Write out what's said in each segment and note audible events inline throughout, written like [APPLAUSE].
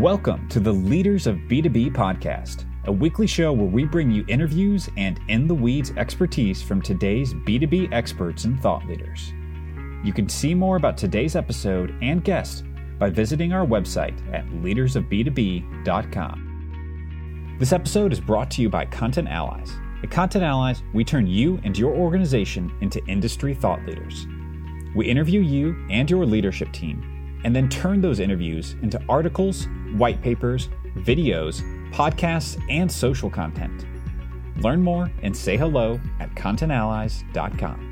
Welcome to the Leaders of B2B podcast, a weekly show where we bring you interviews and in the weeds expertise from today's B2B experts and thought leaders. You can see more about today's episode and guest by visiting our website at leadersofb2b.com. This episode is brought to you by Content Allies. At Content Allies, we turn you and your organization into industry thought leaders. We interview you and your leadership team and then turn those interviews into articles, white papers, videos, podcasts, and social content. Learn more and say hello at contentallies.com.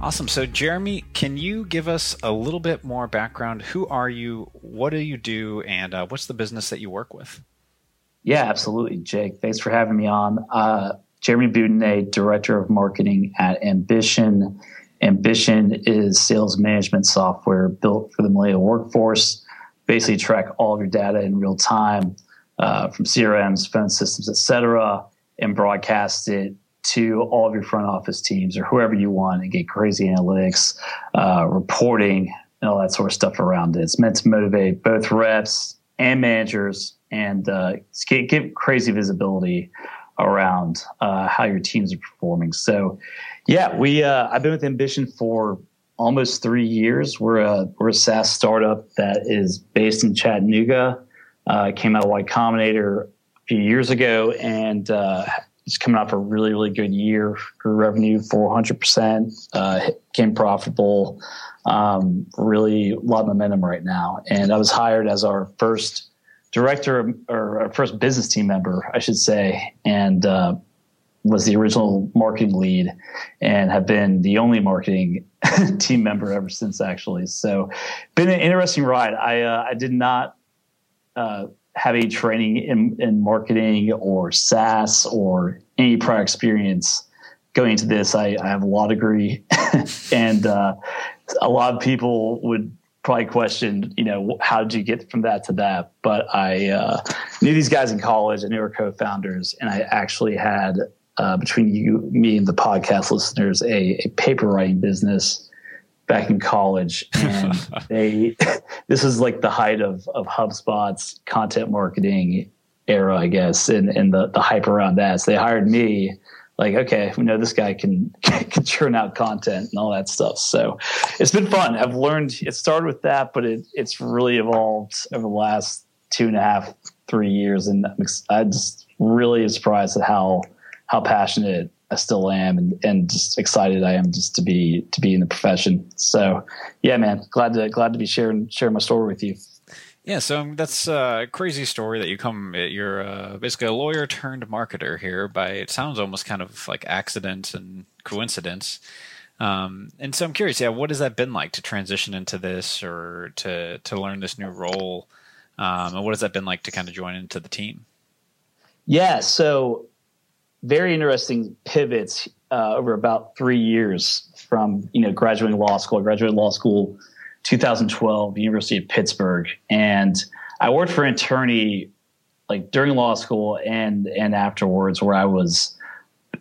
Awesome. So, Jeremy, can you give us a little bit more background? Who are you? What do you do? And uh, what's the business that you work with? Yeah, absolutely, Jake. Thanks for having me on. Uh, Jeremy Boudinot, Director of Marketing at Ambition Ambition is sales management software built for the millennial workforce. Basically, track all of your data in real time uh, from CRMs, phone systems, etc., and broadcast it to all of your front office teams or whoever you want and get crazy analytics, uh, reporting, and all that sort of stuff around it. It's meant to motivate both reps and managers and uh, get, give crazy visibility around uh, how your teams are performing. So, yeah, we uh, I've been with Ambition for almost three years. We're a we're a SaaS startup that is based in Chattanooga. Uh, came out of Y Combinator a few years ago, and uh, it's coming off a really really good year. Grew revenue 400 percent, Came profitable. Um, really a lot of momentum right now. And I was hired as our first director or our first business team member, I should say, and uh, was the original marketing lead and have been the only marketing [LAUGHS] team member ever since actually so been an interesting ride i uh, i did not uh, have any training in, in marketing or SaaS or any prior experience going into this. I, I have a law degree, [LAUGHS] and uh, a lot of people would probably questioned, you know, how did you get from that to that? But I uh, knew these guys in college. I knew our co-founders, and I actually had uh, between you, me, and the podcast listeners, a, a paper writing business back in college, and [LAUGHS] they [LAUGHS] this is like the height of of HubSpot's content marketing era, I guess, and and the the hype around that. So they hired me. Like, okay, we know this guy can [LAUGHS] can churn out content and all that stuff. So it's been fun. I've learned. It started with that, but it it's really evolved over the last two and a half, three years, and I'm, I just really surprised at how how passionate I still am and, and just excited I am just to be to be in the profession. So yeah, man, glad to glad to be sharing sharing my story with you. Yeah, so that's a crazy story that you come. You're uh, basically a lawyer turned marketer here. By it sounds almost kind of like accident and coincidence. Um, and so I'm curious, yeah, what has that been like to transition into this or to to learn this new role? Um, and what has that been like to kind of join into the team? Yeah, so very interesting pivots uh, over about three years from you know graduating law school. I graduated law school 2012, University of Pittsburgh, and I worked for an attorney like during law school and and afterwards, where I was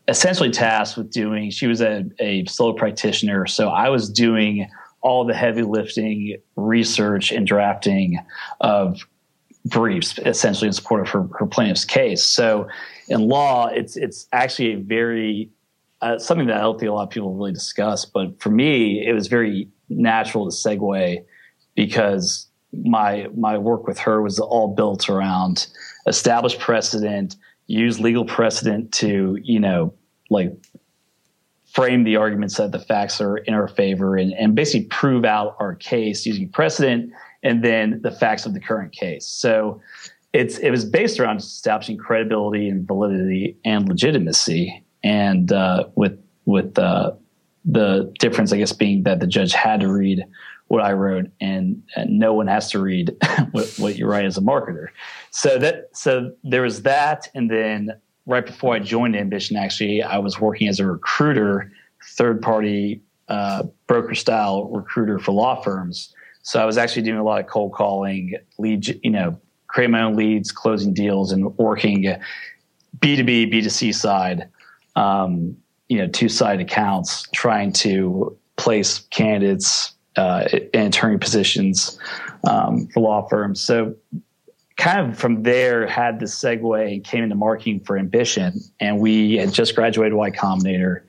essentially tasked with doing. She was a, a solo practitioner, so I was doing all the heavy lifting, research, and drafting of briefs, essentially in support of her, her plaintiff's case. So in law, it's it's actually a very uh, something that I don't think a lot of people really discuss. But for me, it was very natural to segue because my my work with her was all built around establish precedent, use legal precedent to you know like frame the arguments that the facts are in our favor and, and basically prove out our case using precedent and then the facts of the current case. So it's it was based around establishing credibility and validity and legitimacy, and uh, with with uh, the difference, I guess, being that the judge had to read what I wrote, and, and no one has to read [LAUGHS] what, what, you write as a marketer. So that so there was that, and then right before I joined Ambition, actually, I was working as a recruiter, third party uh, broker style recruiter for law firms. So I was actually doing a lot of cold calling, lead, you know, create my own leads, closing deals, and working B2B, B2C side, um, you know, two side accounts, trying to place candidates uh, and attorney positions um, for law firms. So kind of from there had the segue and came into marketing for Ambition. And we had just graduated Y Combinator.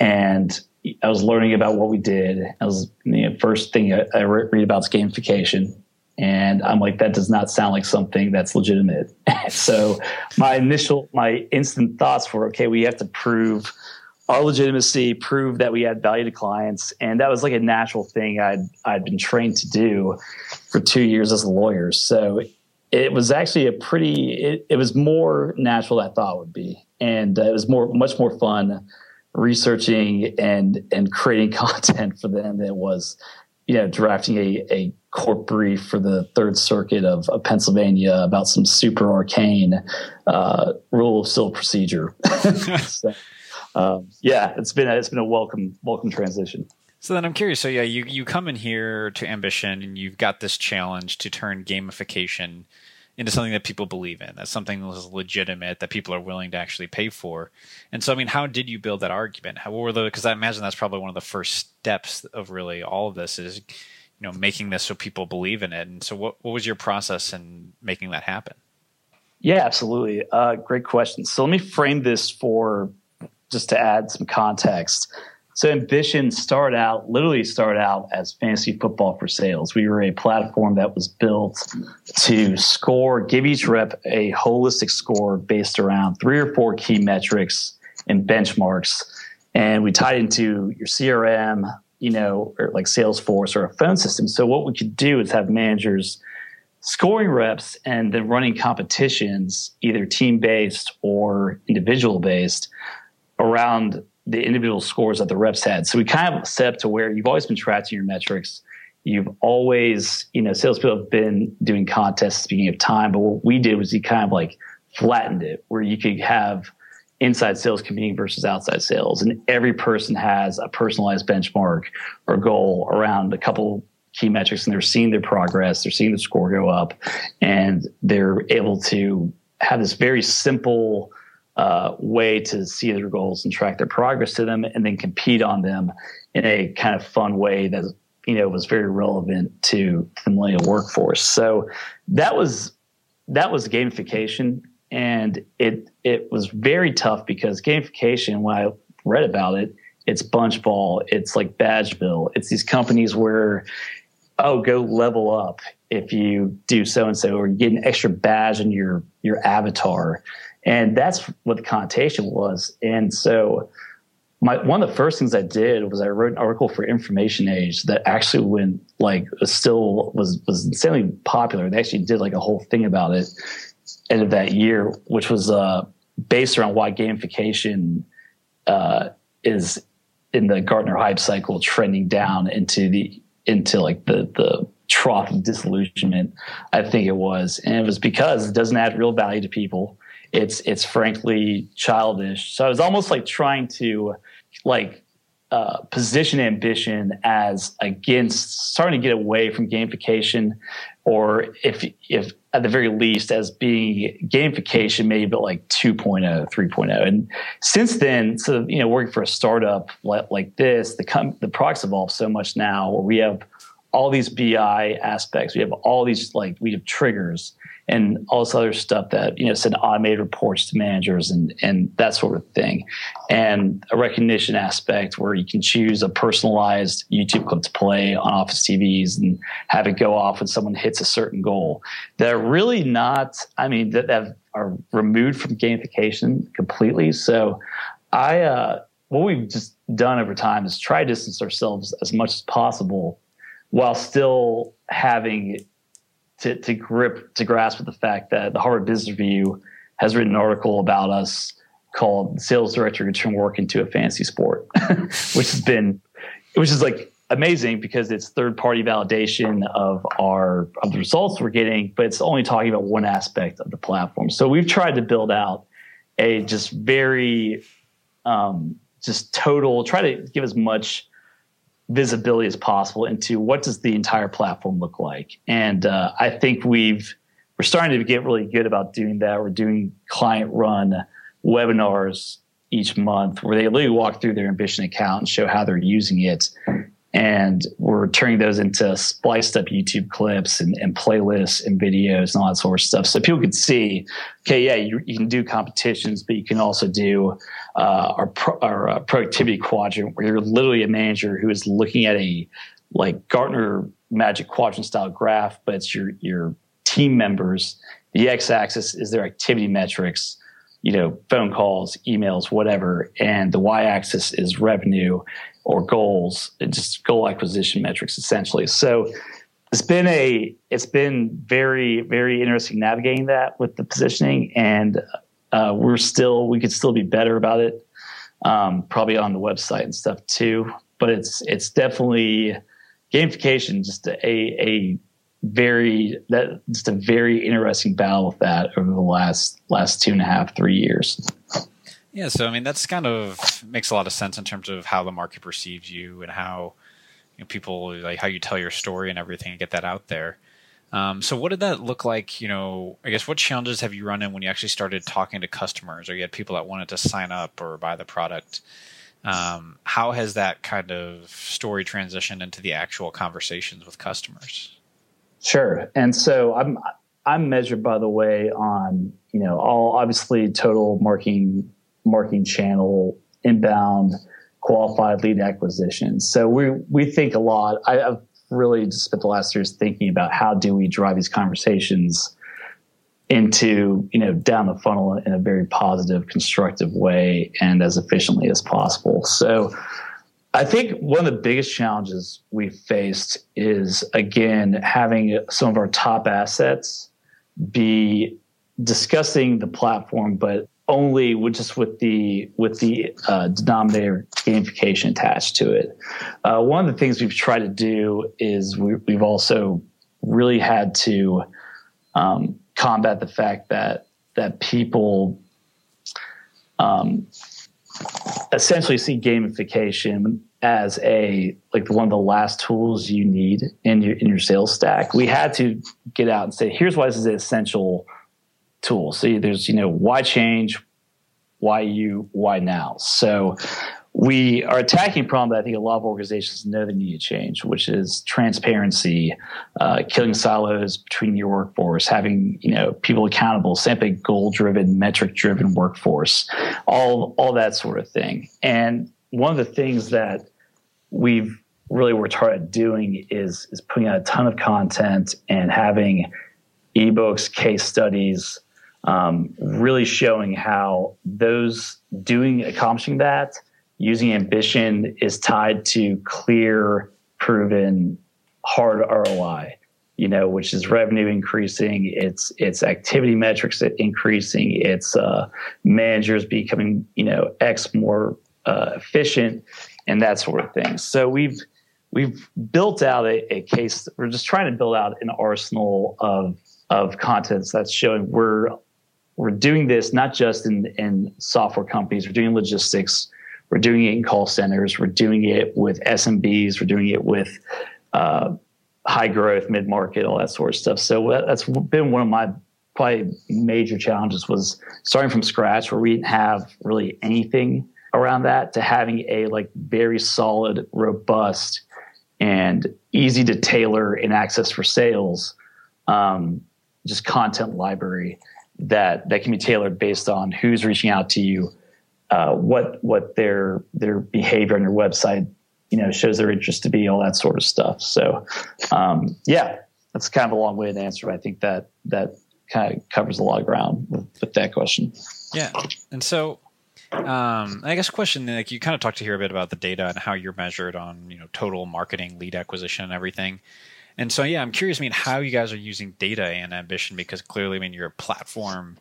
And I was learning about what we did. I was the first thing I, I read about is gamification. And I'm like, that does not sound like something that's legitimate. [LAUGHS] so my initial, my instant thoughts were, okay, we have to prove our legitimacy, proved that we had value to clients. And that was like a natural thing I'd, I'd been trained to do for two years as a lawyer. So it was actually a pretty it, it was more natural I thought would be, and uh, it was more much more fun researching and and creating [LAUGHS] content for them than it was you know drafting a, a court brief for the Third Circuit of, of Pennsylvania about some super arcane uh, rule of civil procedure. [LAUGHS] so, um, yeah, it's been a, it's been a welcome welcome transition. So then I'm curious. So yeah, you you come in here to Ambition and you've got this challenge to turn gamification into something that people believe in. That's something that is legitimate that people are willing to actually pay for. And so, I mean, how did you build that argument? How were the? Because I imagine that's probably one of the first steps of really all of this is, you know, making this so people believe in it. And so, what what was your process in making that happen? Yeah, absolutely. Uh, great question. So let me frame this for just to add some context. So Ambition started out, literally started out as fantasy football for sales. We were a platform that was built to score, give each rep a holistic score based around three or four key metrics and benchmarks. And we tied into your CRM, you know, or like Salesforce or a phone system. So what we could do is have managers scoring reps and then running competitions, either team based or individual based, around the individual scores that the reps had. So we kind of set up to where you've always been tracking your metrics. You've always, you know, salespeople have been doing contests speaking of time, but what we did was we kind of like flattened it where you could have inside sales competing versus outside sales. And every person has a personalized benchmark or goal around a couple key metrics and they're seeing their progress, they're seeing the score go up, and they're able to have this very simple uh, way to see their goals and track their progress to them and then compete on them in a kind of fun way that you know was very relevant to the millennial workforce. So that was that was gamification. And it it was very tough because gamification when i read about it it's bunchball it's like badgeville it's these companies where oh go level up if you do so and so or you get an extra badge in your your avatar and that's what the connotation was. And so my, one of the first things I did was I wrote an article for Information Age that actually went like still was was insanely popular. They actually did like a whole thing about it end of that year, which was uh, based around why gamification uh, is in the Gartner hype cycle trending down into the into like the the trough of disillusionment. I think it was, and it was because it doesn't add real value to people it's it's frankly childish. So I was almost like trying to like uh, position ambition as against starting to get away from gamification, or if if at the very least as being gamification maybe but like 2.0 3.0 and since then so you know working for a startup like, like this the com- the products evolve so much now where we have all these bi aspects we have all these like we have triggers and all this other stuff that you know send automated reports to managers and and that sort of thing. And a recognition aspect where you can choose a personalized youtube clip to play on office tvs and have it go off when someone hits a certain goal. That are really not i mean that, that are removed from gamification completely. So i uh, what we've just done over time is try distance ourselves as much as possible while still having to, to grip to grasp the fact that the Harvard Business Review has written an article about us called "Sales Director Turn Work into a Fantasy Sport," [LAUGHS] which has been, which is like amazing because it's third party validation of our of the results we're getting, but it's only talking about one aspect of the platform. So we've tried to build out a just very um, just total try to give as much visibility as possible into what does the entire platform look like. And uh, I think we've we're starting to get really good about doing that. We're doing client run webinars each month where they literally walk through their ambition account and show how they're using it. And we're turning those into spliced up YouTube clips and, and, playlists and videos and all that sort of stuff. So people can see, okay, yeah, you, you can do competitions, but you can also do uh, our, pro, our uh, productivity quadrant where you're literally a manager who is looking at a like Gartner Magic Quadrant style graph, but it's your your team members. The x-axis is their activity metrics, you know, phone calls, emails, whatever, and the y-axis is revenue or goals, just goal acquisition metrics essentially. So it's been a it's been very very interesting navigating that with the positioning, and uh, we're still we could still be better about it, um, probably on the website and stuff too. But it's it's definitely gamification. Just a a very that just a very interesting battle with that over the last last two and a half three years. Yeah, so I mean that's kind of makes a lot of sense in terms of how the market perceives you and how you know, people like how you tell your story and everything and get that out there. Um, so what did that look like? You know, I guess what challenges have you run in when you actually started talking to customers, or you had people that wanted to sign up or buy the product? Um, how has that kind of story transitioned into the actual conversations with customers? Sure, and so I'm I'm measured by the way on you know all obviously total marketing marketing channel, inbound, qualified lead acquisition. So we we think a lot. I, have really just spent the last years thinking about how do we drive these conversations into you know down the funnel in a very positive, constructive way and as efficiently as possible. So. I think one of the biggest challenges we faced is again having some of our top assets be discussing the platform, but only with just with the with the uh, denominator gamification attached to it. Uh, one of the things we've tried to do is we, have also really had to um, combat the fact that that people um, essentially see gamification as a like one of the last tools you need in your in your sales stack. We had to get out and say, here's why this is an essential tool. See, there's, you know, why change? Why you? Why now? So we are attacking a problem that I think a lot of organizations know they need to change, which is transparency, uh, killing silos between your workforce, having you know people accountable, simply goal-driven, metric-driven workforce, all all that sort of thing. And one of the things that we've really worked hard at doing is is putting out a ton of content and having ebooks, case studies, um, really showing how those doing accomplishing that using ambition is tied to clear, proven, hard ROI. You know, which is revenue increasing, it's it's activity metrics increasing, it's uh, managers becoming you know x more uh, efficient, and that sort of thing. So we've we've built out a, a case. We're just trying to build out an arsenal of of contents that's showing we're we're doing this not just in, in software companies, we're doing logistics, we're doing it in call centers, we're doing it with SMBs, we're doing it with uh, high growth, mid market, all that sort of stuff. So that's been one of my probably major challenges was starting from scratch where we didn't have really anything around that to having a like very solid, robust, and easy to tailor and access for sales, um, just content library that that can be tailored based on who's reaching out to you, uh, what what their their behavior on your website, you know, shows their interest to be, all that sort of stuff. So, um, yeah, that's kind of a long way to answer. But I think that that kind of covers a lot of ground with, with that question. Yeah, and so um, I guess question like you kind of talked to here a bit about the data and how you're measured on you know total marketing lead acquisition and everything. And so, yeah, I'm curious. I mean, how you guys are using data and ambition because clearly, I mean, your platform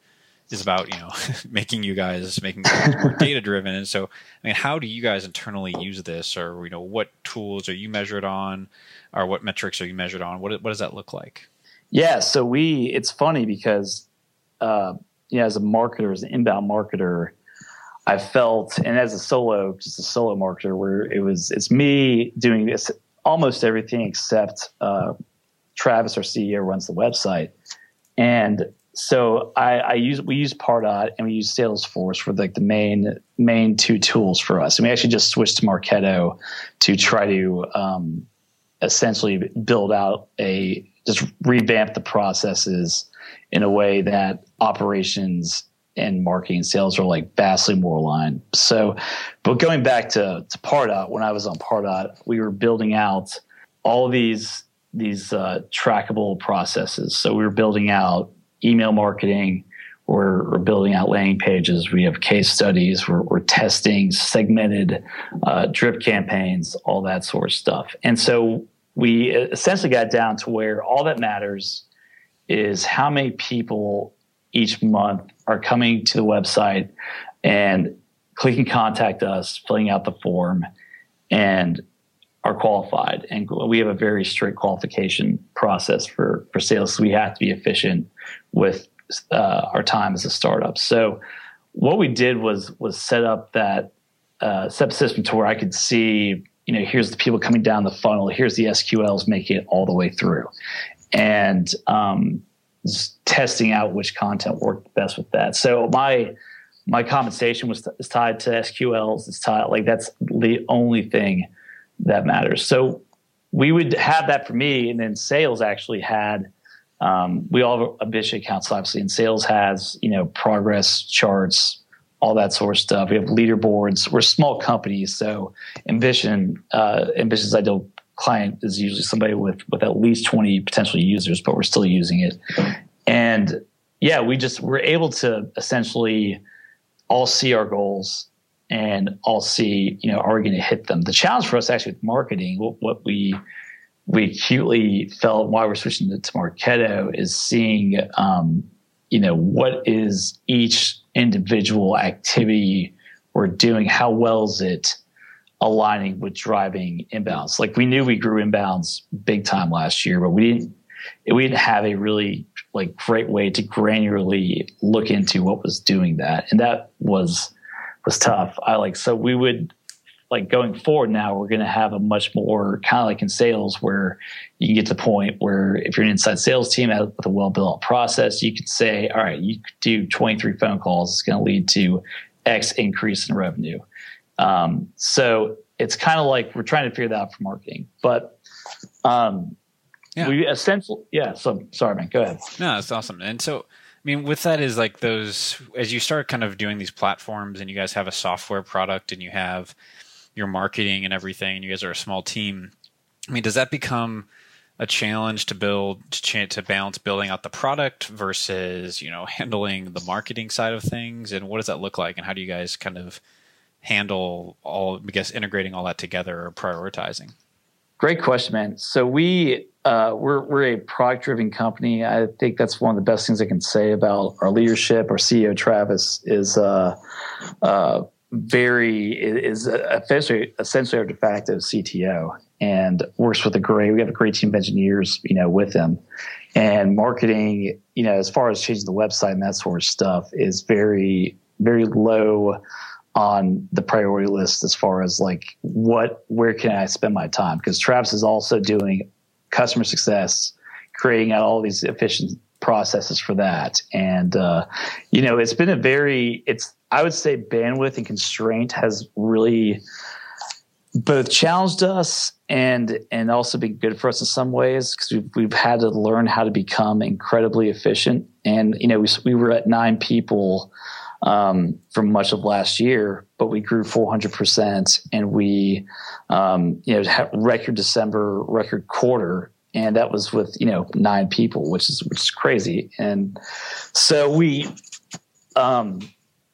is about you know [LAUGHS] making you guys making you more [LAUGHS] data driven. And so, I mean, how do you guys internally use this, or you know, what tools are you measured on, or what metrics are you measured on? What what does that look like? Yeah, so we it's funny because uh, you know, as a marketer, as an inbound marketer, I felt, and as a solo, just a solo marketer, where it was it's me doing this almost everything except uh, Travis, our CEO, runs the website. And so I, I, use we use Pardot and we use Salesforce for like the main main two tools for us. And we actually just switched to Marketo to try to um, essentially build out a just revamp the processes in a way that operations and marketing sales are like vastly more aligned. So, but going back to, to Pardot, when I was on Pardot, we were building out all these these uh, trackable processes. So we were building out email marketing. We're, we're, building out landing pages. We have case studies. We're, we're testing segmented uh, drip campaigns, all that sort of stuff. And so we essentially got down to where all that matters is how many people each month are coming to the website and clicking contact us, filling out the form, and are qualified. And we have a very strict qualification process for, for sales. So we have to be efficient with uh, our time as a startup. So what we did was was set up that uh, set up system to where I could see, you know, here's the people coming down the funnel, here's the SQLs making it all the way through, and um, testing out which content worked best with that. So my my compensation was is tied to SQLs. It's tied like that's the only thing that matters. So we would have that for me, and then sales actually had. Um, we all have Ambition accounts, obviously, and sales has you know progress charts, all that sort of stuff. We have leaderboards. We're small companies, so Ambition, uh, Ambition's ideal client is usually somebody with with at least 20 potential users, but we're still using it. And yeah, we just we're able to essentially all see our goals and all see, you know, are we going to hit them? The challenge for us actually with marketing, what, what we we acutely felt why we're switching to, to Marketo is seeing, um, you know, what is each individual activity we're doing, how well is it aligning with driving inbounds. Like we knew we grew inbounds big time last year, but we didn't we didn't have a really like great way to granularly look into what was doing that. And that was was tough. I like so we would like going forward now we're going to have a much more kind of like in sales where you can get to the point where if you're an inside sales team with a well built process you can say all right you do 23 phone calls it's going to lead to x increase in revenue um, so it's kind of like we're trying to figure that out for marketing. But um, yeah. we essentially, yeah. So sorry, man. Go ahead. No, that's awesome. And so, I mean, with that is like those as you start kind of doing these platforms, and you guys have a software product, and you have your marketing and everything, and you guys are a small team. I mean, does that become a challenge to build to, to balance building out the product versus you know handling the marketing side of things and what does that look like and how do you guys kind of handle all, I guess, integrating all that together or prioritizing? Great question, man. So we uh, we're we're a product driven company. I think that's one of the best things I can say about our leadership. Our CEO Travis is uh, uh, very is essentially essentially our de facto CTO and works with a great. We have a great team of engineers, you know, with him. And marketing, you know, as far as changing the website and that sort of stuff, is very very low on the priority list as far as like what where can I spend my time? Because Travis is also doing customer success, creating out all these efficient processes for that, and uh, you know it's been a very it's I would say bandwidth and constraint has really both challenged us and and also been good for us in some ways because we've, we've had to learn how to become incredibly efficient. And you know we, we were at nine people um, from much of last year, but we grew 400% and we, um, you know, had record December, record quarter. And that was with, you know, nine people, which is, which is crazy. And so we, um,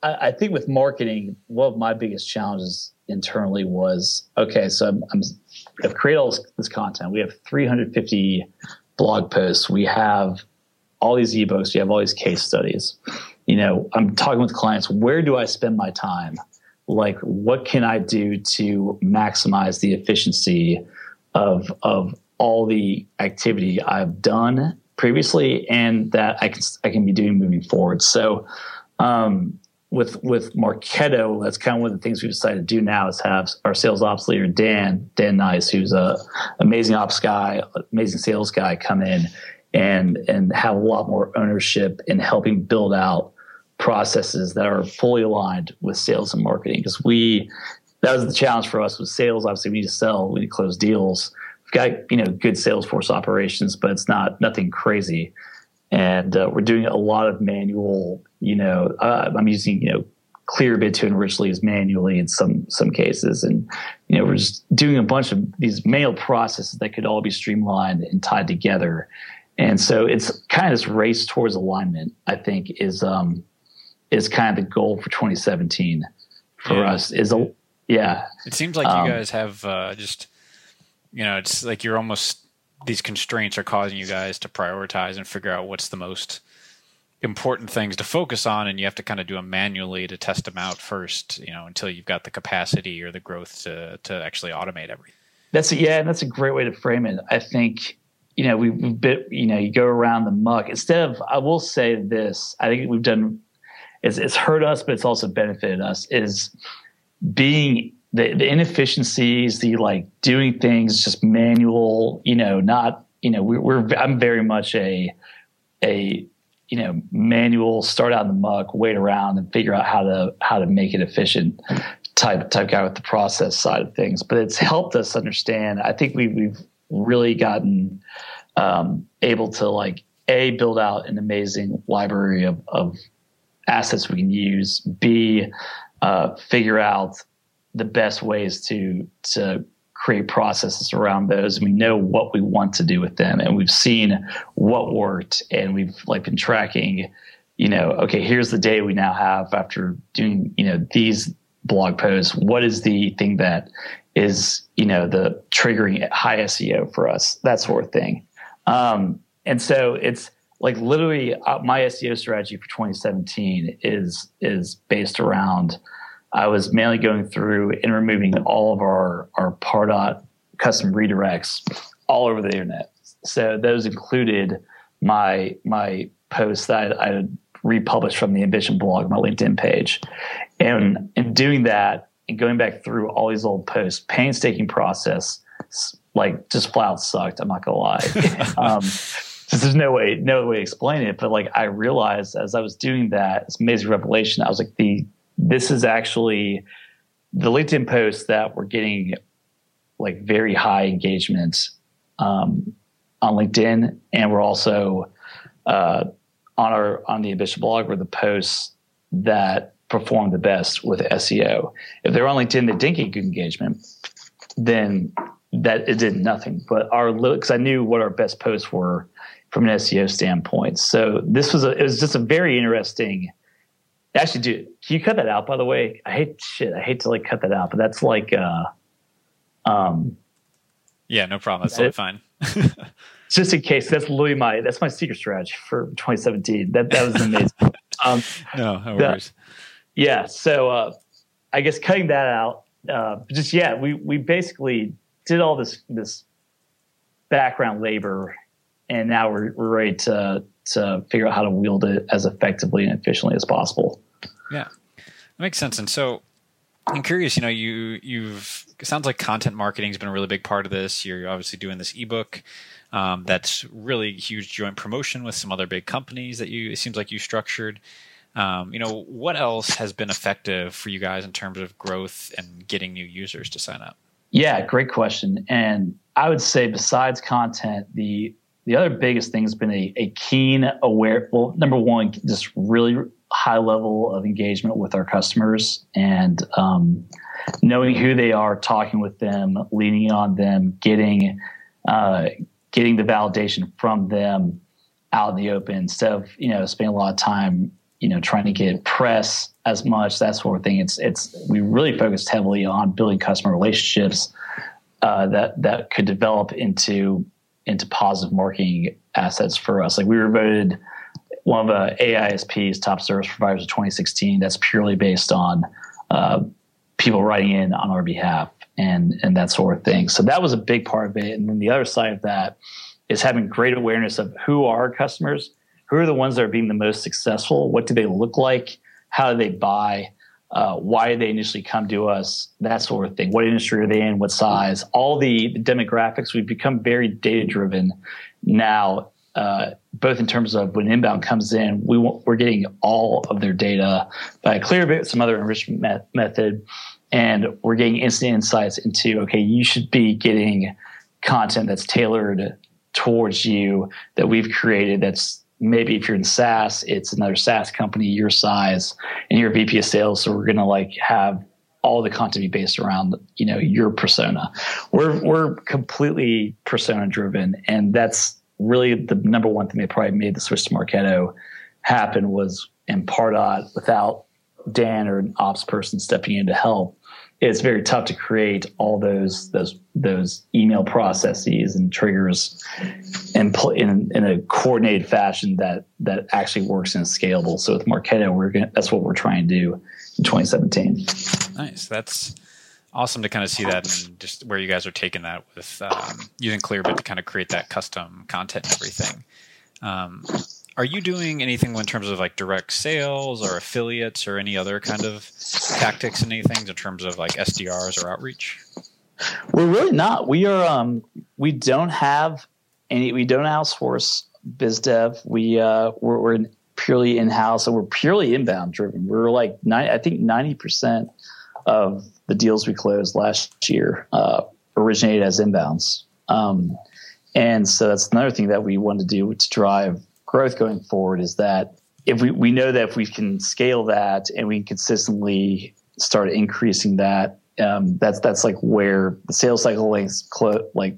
I, I think with marketing, one of my biggest challenges internally was, okay, so I'm, I'm I've created all this, this content. We have 350 blog posts. We have all these ebooks. We have all these case studies you know, I'm talking with clients, where do I spend my time? Like, what can I do to maximize the efficiency of, of all the activity I've done previously and that I can, I can be doing moving forward. So, um, with with Marketo, that's kind of one of the things we decided to do now is have our sales ops leader Dan Dan Nice, who's a amazing ops guy, amazing sales guy, come in and and have a lot more ownership in helping build out processes that are fully aligned with sales and marketing because we that was the challenge for us with sales obviously we need to sell we need to close deals we've got you know good salesforce operations but it's not nothing crazy and uh, we're doing a lot of manual you know uh, i'm using you know clear Clearbit to enrich leads manually in some some cases, and you know we're just doing a bunch of these manual processes that could all be streamlined and tied together. And so it's kind of this race towards alignment. I think is um, is kind of the goal for 2017 for yeah. us. Is a yeah. It seems like um, you guys have uh, just you know it's like you're almost these constraints are causing you guys to prioritize and figure out what's the most important things to focus on and you have to kind of do them manually to test them out first you know until you've got the capacity or the growth to to actually automate everything that's a, yeah and that's a great way to frame it i think you know we've been you know you go around the muck instead of i will say this i think we've done it's, it's hurt us but it's also benefited us is being the, the inefficiencies the like doing things just manual you know not you know we, we're i'm very much a a you know manual start out in the muck wait around and figure out how to how to make it efficient type type guy with the process side of things. But it's helped us understand i think we, we've really gotten um, able to like a build out an amazing library of, of assets we can use b uh, figure out the best ways to to create processes around those. We know what we want to do with them and we've seen what worked and we've like been tracking you know okay here's the data we now have after doing you know these blog posts. What is the thing that is you know the triggering high seo for us? That sort of thing. Um, and so it's like literally uh, my seo strategy for 2017 is is based around I was mainly going through and removing all of our, our Pardot custom redirects all over the internet. So those included my my posts that I, I republished from the Ambition blog, my LinkedIn page. And in doing that and going back through all these old posts, painstaking process, like just flat sucked. I'm not gonna lie. [LAUGHS] um, there's no way, no way to explain it. But like I realized as I was doing that, it's amazing revelation. I was like the this is actually the LinkedIn posts that we're getting like very high engagement um, on LinkedIn, and we're also uh, on our on the Ambition blog were the posts that perform the best with SEO. If they're on LinkedIn that didn't get good engagement, then that it did nothing. But our because I knew what our best posts were from an SEO standpoint. So this was a, it was just a very interesting Actually, do can you cut that out? By the way, I hate shit. I hate to like cut that out, but that's like, uh, um, yeah, no problem. That's totally fine. [LAUGHS] just in case, that's literally my that's my secret strategy for 2017. That that was amazing. [LAUGHS] um, no, no worries. yeah, so uh, I guess cutting that out. Uh, just yeah, we we basically did all this this background labor, and now we're we're ready to to figure out how to wield it as effectively and efficiently as possible. Yeah, that makes sense. And so I'm curious, you know, you you've it sounds like content marketing has been a really big part of this. You're obviously doing this ebook. Um, that's really huge joint promotion with some other big companies that you it seems like you structured. Um, you know, what else has been effective for you guys in terms of growth and getting new users to sign up? Yeah, great question. And I would say besides content, the the other biggest thing has been a, a keen aware well number one just really high level of engagement with our customers and um, knowing who they are talking with them leaning on them getting uh, getting the validation from them out in the open. Instead of you know spending a lot of time you know trying to get press as much that sort of thing. It's it's we really focused heavily on building customer relationships uh, that that could develop into into positive marketing assets for us. Like we were voted one of the AISP's top service providers of 2016. That's purely based on uh, people writing in on our behalf and and that sort of thing. So that was a big part of it. And then the other side of that is having great awareness of who are our customers, who are the ones that are being the most successful, what do they look like, how do they buy, uh, why they initially come to us, that sort of thing. What industry are they in? What size? All the, the demographics. We've become very data driven now uh, both in terms of when inbound comes in, we we're getting all of their data by Clearbit, some other enrichment met- method, and we're getting instant insights into okay, you should be getting content that's tailored towards you that we've created. That's maybe if you're in SaaS, it's another SaaS company your size, and you're VP of sales, so we're gonna like have all the content be based around you know your persona. We're we're completely persona driven, and that's really the number one thing that probably made the switch to Marketo happen was in Pardot uh, without Dan or an ops person stepping in to help. It's very tough to create all those those those email processes and triggers in in, in a coordinated fashion that that actually works and is scalable. So with Marketo, we're gonna, that's what we're trying to do in 2017. Nice. That's awesome to kind of see that and just where you guys are taking that with um, using Clearbit to kind of create that custom content and everything. Um, are you doing anything in terms of like direct sales or affiliates or any other kind of tactics and anything in terms of like SDRs or outreach? We're really not. We are. Um, we don't have any. We don't outsource biz dev. We uh, we're, we're purely in house, and we're purely inbound driven. We're like nine, I think ninety percent of the deals we closed last year uh, originated as inbounds. Um, and so that's another thing that we want to do to drive growth going forward is that if we, we know that if we can scale that and we can consistently start increasing that, um, that's that's like where the sales cycle lengths clo- like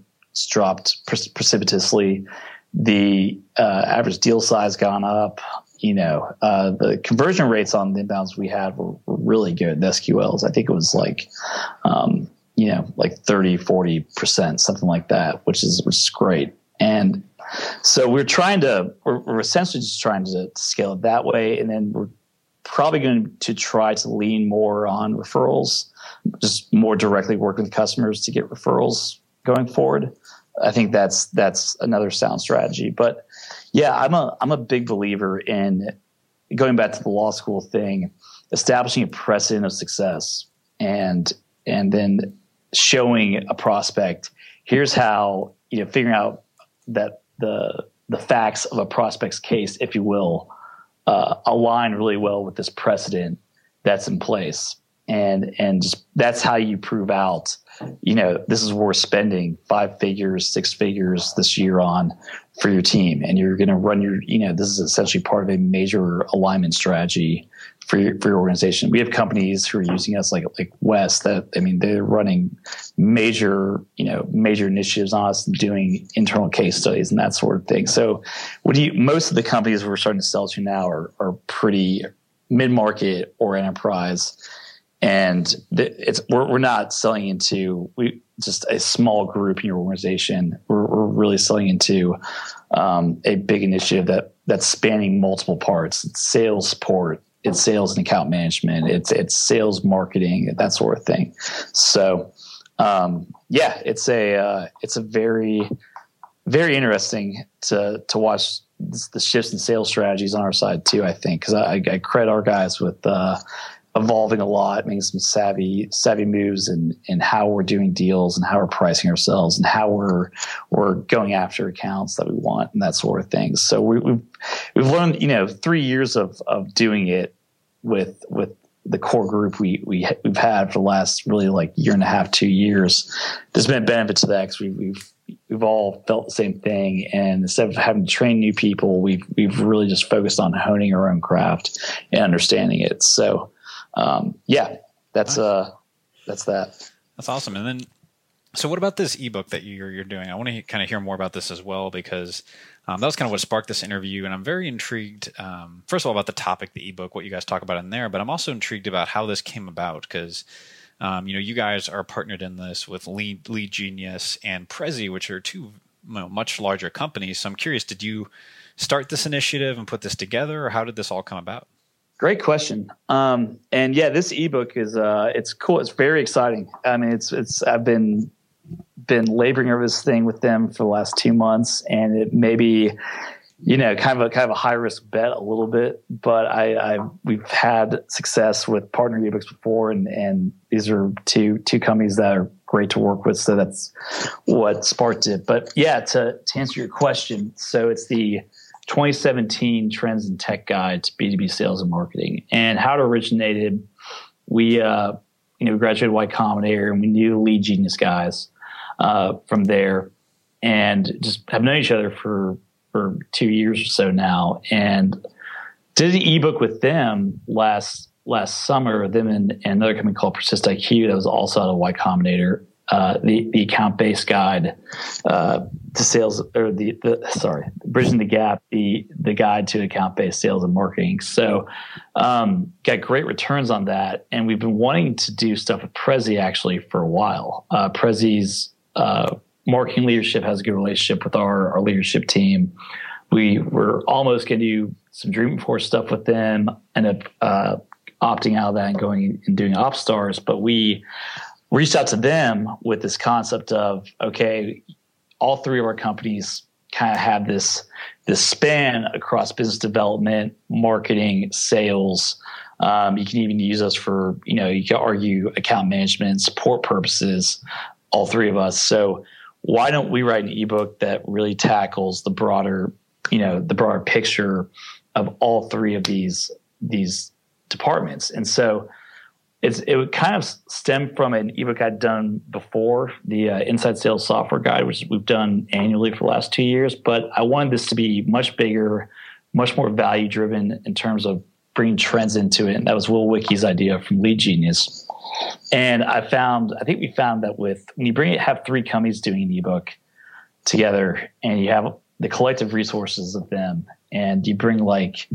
dropped pre- precipitously. The uh, average deal size gone up you know, uh, the conversion rates on the inbounds we had were, were really good. The SQLs, I think it was like, um, you know, like 30, 40%, something like that, which is, which is great. And so we're trying to, we're, we're essentially just trying to, scale it that way. And then we're probably going to try to lean more on referrals, just more directly work with customers to get referrals going forward. I think that's that's another sound strategy. But yeah, I'm a I'm a big believer in going back to the law school thing, establishing a precedent of success and and then showing a prospect here's how you know figuring out that the the facts of a prospect's case, if you will, uh, align really well with this precedent that's in place, and and just that's how you prove out you know, this is worth spending five figures, six figures this year on for your team. And you're going to run your, you know, this is essentially part of a major alignment strategy for your, for your organization. We have companies who are using us like, like West that, I mean, they're running major, you know, major initiatives on us doing internal case studies and that sort of thing. So what do you, most of the companies we're starting to sell to now are, are pretty mid-market or enterprise and it's we're, we're not selling into we just a small group in your organization. We're, we're really selling into um, a big initiative that that's spanning multiple parts. It's sales support, it's sales and account management, it's it's sales marketing, that sort of thing. So um, yeah, it's a uh, it's a very very interesting to to watch the shifts in sales strategies on our side too. I think because I, I, credit our guys with uh, evolving a lot, making some savvy savvy moves in in how we're doing deals and how we're pricing ourselves and how we're we're going after accounts that we want and that sort of thing. So we, we've we've learned, you know, three years of of doing it with with the core group we, we we've had for the last really like year and a half, two years. There's been a benefit to that because we, we've we've all felt the same thing. And instead of having to train new people, we've we've really just focused on honing our own craft and understanding it. So um, yeah, that's nice. uh, that's that. That's awesome. And then, so what about this ebook that you're you're doing? I want to kind of hear more about this as well because um, that was kind of what sparked this interview, and I'm very intrigued. Um, first of all, about the topic, the ebook, what you guys talk about in there, but I'm also intrigued about how this came about because. Um, you know, you guys are partnered in this with Lead, Lead Genius and Prezi, which are two you know, much larger companies. So I'm curious, did you start this initiative and put this together, or how did this all come about? Great question. Um, and yeah, this ebook is uh, it's cool. It's very exciting. I mean, it's it's I've been been laboring over this thing with them for the last two months, and it may be you know kind of a kind of a high risk bet a little bit, but I, I we've had success with partner ebooks before, and and these are two two companies that are great to work with. So that's what sparked it. But yeah, to, to answer your question, so it's the 2017 Trends and Tech Guide to B2B Sales and Marketing. And how it originated, we, uh, you know, graduated Y Combinator and we knew Lead Genius guys uh, from there and just have known each other for, for two years or so now. And did an ebook with them last last summer, them and, and another company called Persist IQ that was also out of Y Combinator, uh, the the account based guide uh, to sales or the, the sorry bridging the gap the the guide to account based sales and marketing. So um, got great returns on that, and we've been wanting to do stuff with Prezi actually for a while. Uh, Prezi's uh, marketing leadership has a good relationship with our our leadership team. We were almost going to do some Dreamforce stuff with them, and up uh, opting out of that and going and doing OpStars, but we reached out to them with this concept of okay, all three of our companies kind of have this this span across business development, marketing, sales. Um, you can even use us for you know you can argue account management, support purposes. All three of us. So why don't we write an ebook that really tackles the broader you know the broader picture of all three of these these departments. And so it's it would kind of stem from an ebook I'd done before, the uh, Inside Sales Software Guide, which we've done annually for the last two years. But I wanted this to be much bigger, much more value driven in terms of bringing trends into it. And that was Will Wickey's idea from Lead Genius. And I found, I think we found that with when you bring it, have three companies doing an ebook together, and you have the collective resources of them, and you bring like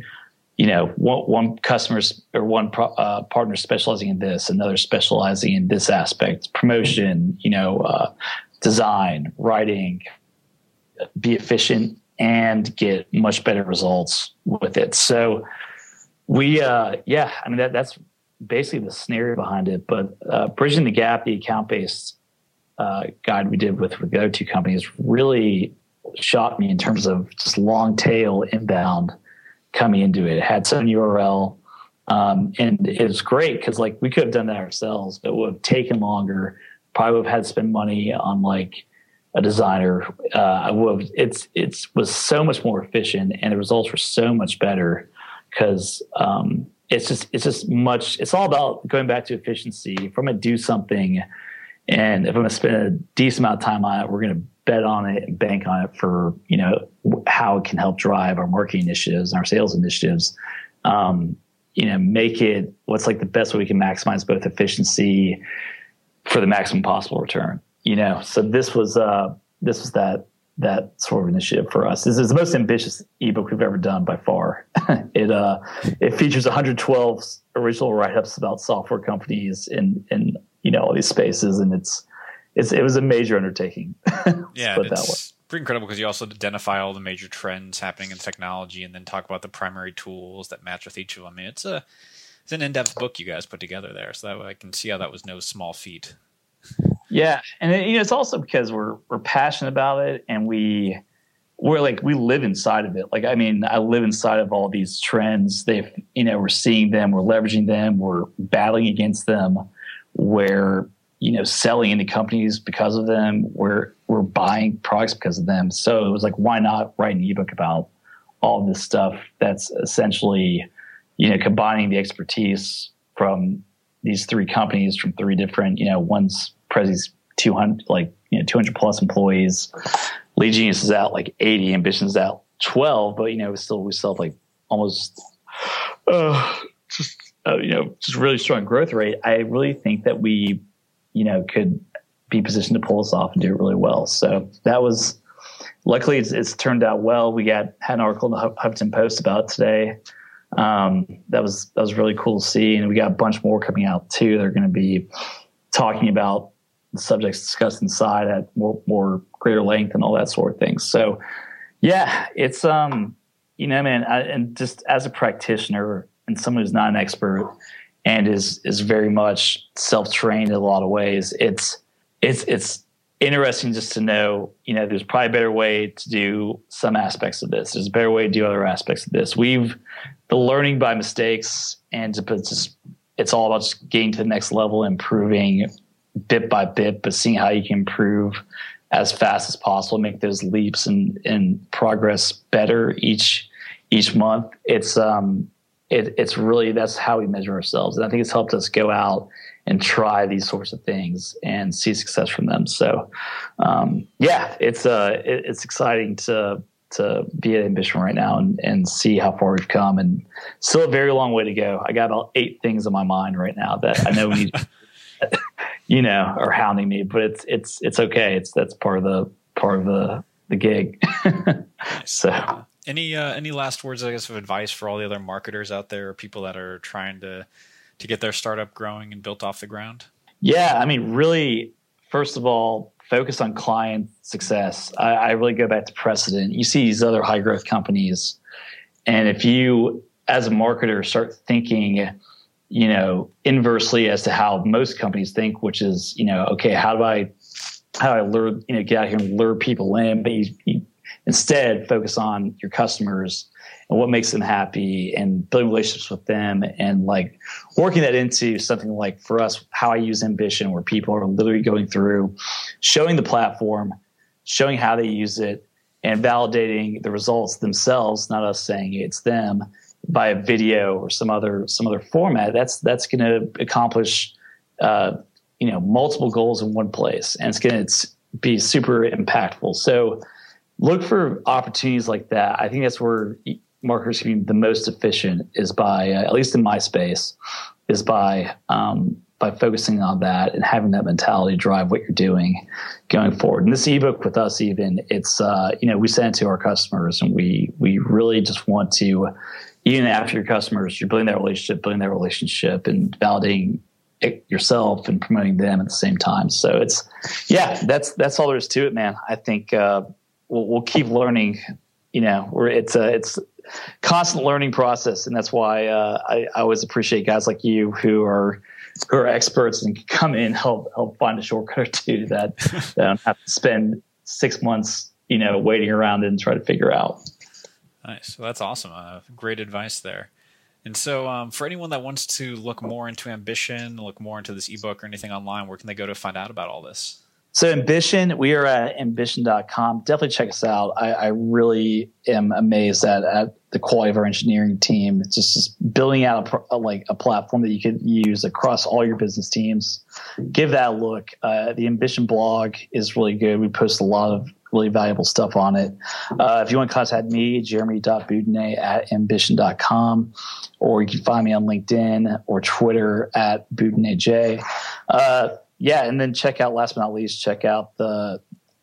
you know, one, one customer or one pro, uh, partner specializing in this, another specializing in this aspect, promotion, you know, uh, design, writing, be efficient and get much better results with it. So we, uh, yeah, I mean, that, that's basically the scenario behind it, but, uh, bridging the gap, the account based, uh, guide we did with, with the other two companies really shocked me in terms of just long tail inbound coming into it. It had some URL. Um, and it's great because like we could have done that ourselves, but it would have taken longer. Probably would have had to spend money on like a designer. Uh, I would have, it's it's was so much more efficient and the results were so much better because um, it's just it's just much. It's all about going back to efficiency. If I'm gonna do something, and if I'm gonna spend a decent amount of time on it, we're gonna bet on it and bank on it for you know how it can help drive our marketing initiatives and our sales initiatives. Um, you know, make it what's like the best way we can maximize both efficiency for the maximum possible return. You know, so this was uh, this was that that sort of initiative for us. This is the most ambitious ebook we've ever done by far. [LAUGHS] it uh, it features 112 original write-ups about software companies in in you know all these spaces, and it's it's it was a major undertaking. [LAUGHS] yeah, it's pretty incredible because you also identify all the major trends happening in technology, and then talk about the primary tools that match with each of them. I mean, it's a it's an in-depth book you guys put together there, so that way I can see how that was no small feat. Yeah, and it, you know, it's also because we're we're passionate about it, and we we're like we live inside of it. Like I mean, I live inside of all these trends. They've you know we're seeing them, we're leveraging them, we're battling against them. Where you know selling into companies because of them. We're we're buying products because of them. So it was like, why not write an ebook about all this stuff that's essentially you know combining the expertise from these three companies from three different you know one's Prezi's 200 like you know 200 plus employees. Lead Genius is out like 80, Ambition's out 12, but you know we still we still have like almost uh, just uh, you know just really strong growth rate. I really think that we you know, could be positioned to pull us off and do it really well. So that was, luckily, it's, it's turned out well. We got had an article in the Huffington Post about today. Um, that was that was really cool to see, and we got a bunch more coming out too. They're going to be talking about the subjects discussed inside at more more greater length and all that sort of thing. So, yeah, it's um, you know, man, I, and just as a practitioner and someone who's not an expert, and is is very much self trained in a lot of ways. It's it's it's interesting just to know, you know, there's probably a better way to do some aspects of this. There's a better way to do other aspects of this. We've the learning by mistakes and to put just it's all about just getting to the next level, improving bit by bit, but seeing how you can improve as fast as possible, make those leaps and, and progress better each each month. It's um it, it's really that's how we measure ourselves, and I think it's helped us go out and try these sorts of things and see success from them. So, um, yeah, it's uh, it, it's exciting to to be at Ambition right now and, and see how far we've come, and still a very long way to go. I got about eight things on my mind right now that I know we [LAUGHS] you know, are hounding me, but it's it's it's okay. It's that's part of the part of the the gig. [LAUGHS] so. Any uh, any last words, I guess, of advice for all the other marketers out there, or people that are trying to to get their startup growing and built off the ground? Yeah, I mean, really, first of all, focus on client success. I, I really go back to precedent. You see these other high growth companies, and if you, as a marketer, start thinking, you know, inversely as to how most companies think, which is, you know, okay, how do I, how do I lure, you know, get out here and lure people in? But you, you instead focus on your customers and what makes them happy and building relationships with them and like working that into something like for us how i use ambition where people are literally going through showing the platform showing how they use it and validating the results themselves not us saying it's them by a video or some other some other format that's that's going to accomplish uh, you know multiple goals in one place and it's going to be super impactful. So look for opportunities like that i think that's where marketers can be the most efficient is by, uh, at least in my space, is by um, by focusing on that and having that mentality drive what you're doing going forward. And this ebook with us, even it's uh, you know we send it to our customers, and we we really just want to even after your customers, you're building that relationship, building that relationship, and validating yourself and promoting them at the same time. So it's yeah, that's that's all there is to it, man. I think uh, we'll, we'll keep learning. You know, we're it's a it's constant learning process, and that's why uh, I, I, always appreciate guys like you who are who are experts and can come in help help find a shortcut [LAUGHS] or two that, that don't have to spend six months, you know, waiting around and try to figure out. Nice. Well, that's awesome. Uh, great advice there. And so, um, for anyone that wants to look more into ambition, look more into this ebook or anything online, where can they go to find out about all this? So Ambition, we are at ambition.com. Definitely check us out. I, I really am amazed at, at, the quality of our engineering team. It's just, just building out a, a, like a platform that you could use across all your business teams. Give that a look. Uh, the Ambition blog is really good. We post a lot of really valuable stuff on it. Uh, if you want to contact me, jeremy.boudinot at ambition.com, or you can find me on LinkedIn or Twitter at boudinotj. Uh, yeah, and then check out last but not least, check out the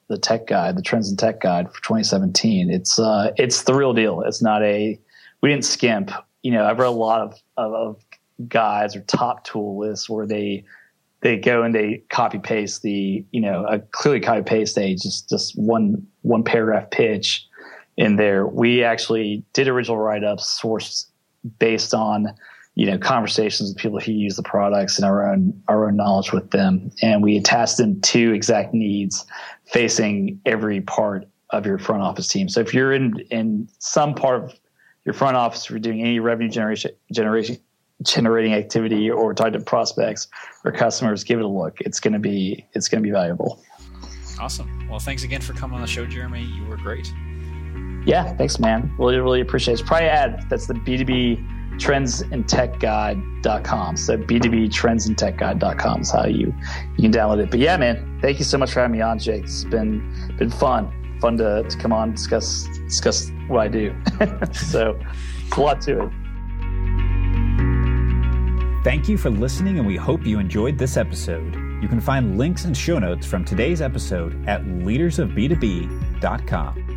the tech guide, the trends in tech guide for 2017. It's uh, it's the real deal. It's not a we didn't skimp. You know, I've read a lot of, of, of guides or top tool lists where they they go and they copy paste the you know a clearly copy paste a just just one one paragraph pitch in there. We actually did original write ups sourced based on you know conversations with people who use the products and our own our own knowledge with them. And we attach them to exact needs facing every part of your front office team. So if you're in in some part of your front office for doing any revenue generation generation generating activity or talking to prospects or customers give it a look. It's going to be it's going to be valuable. Awesome. Well thanks again for coming on the show jeremy. You were great. Yeah thanks man. Really really appreciate it. It's probably add that's the b2b trendsandtechguide.com. So B2B trendsandtechguide.com is how you, you can download it. But yeah, man, thank you so much for having me on, Jake. It's been been fun. Fun to, to come on discuss discuss what I do. [LAUGHS] so a lot to it. Thank you for listening, and we hope you enjoyed this episode. You can find links and show notes from today's episode at leadersofb2b.com.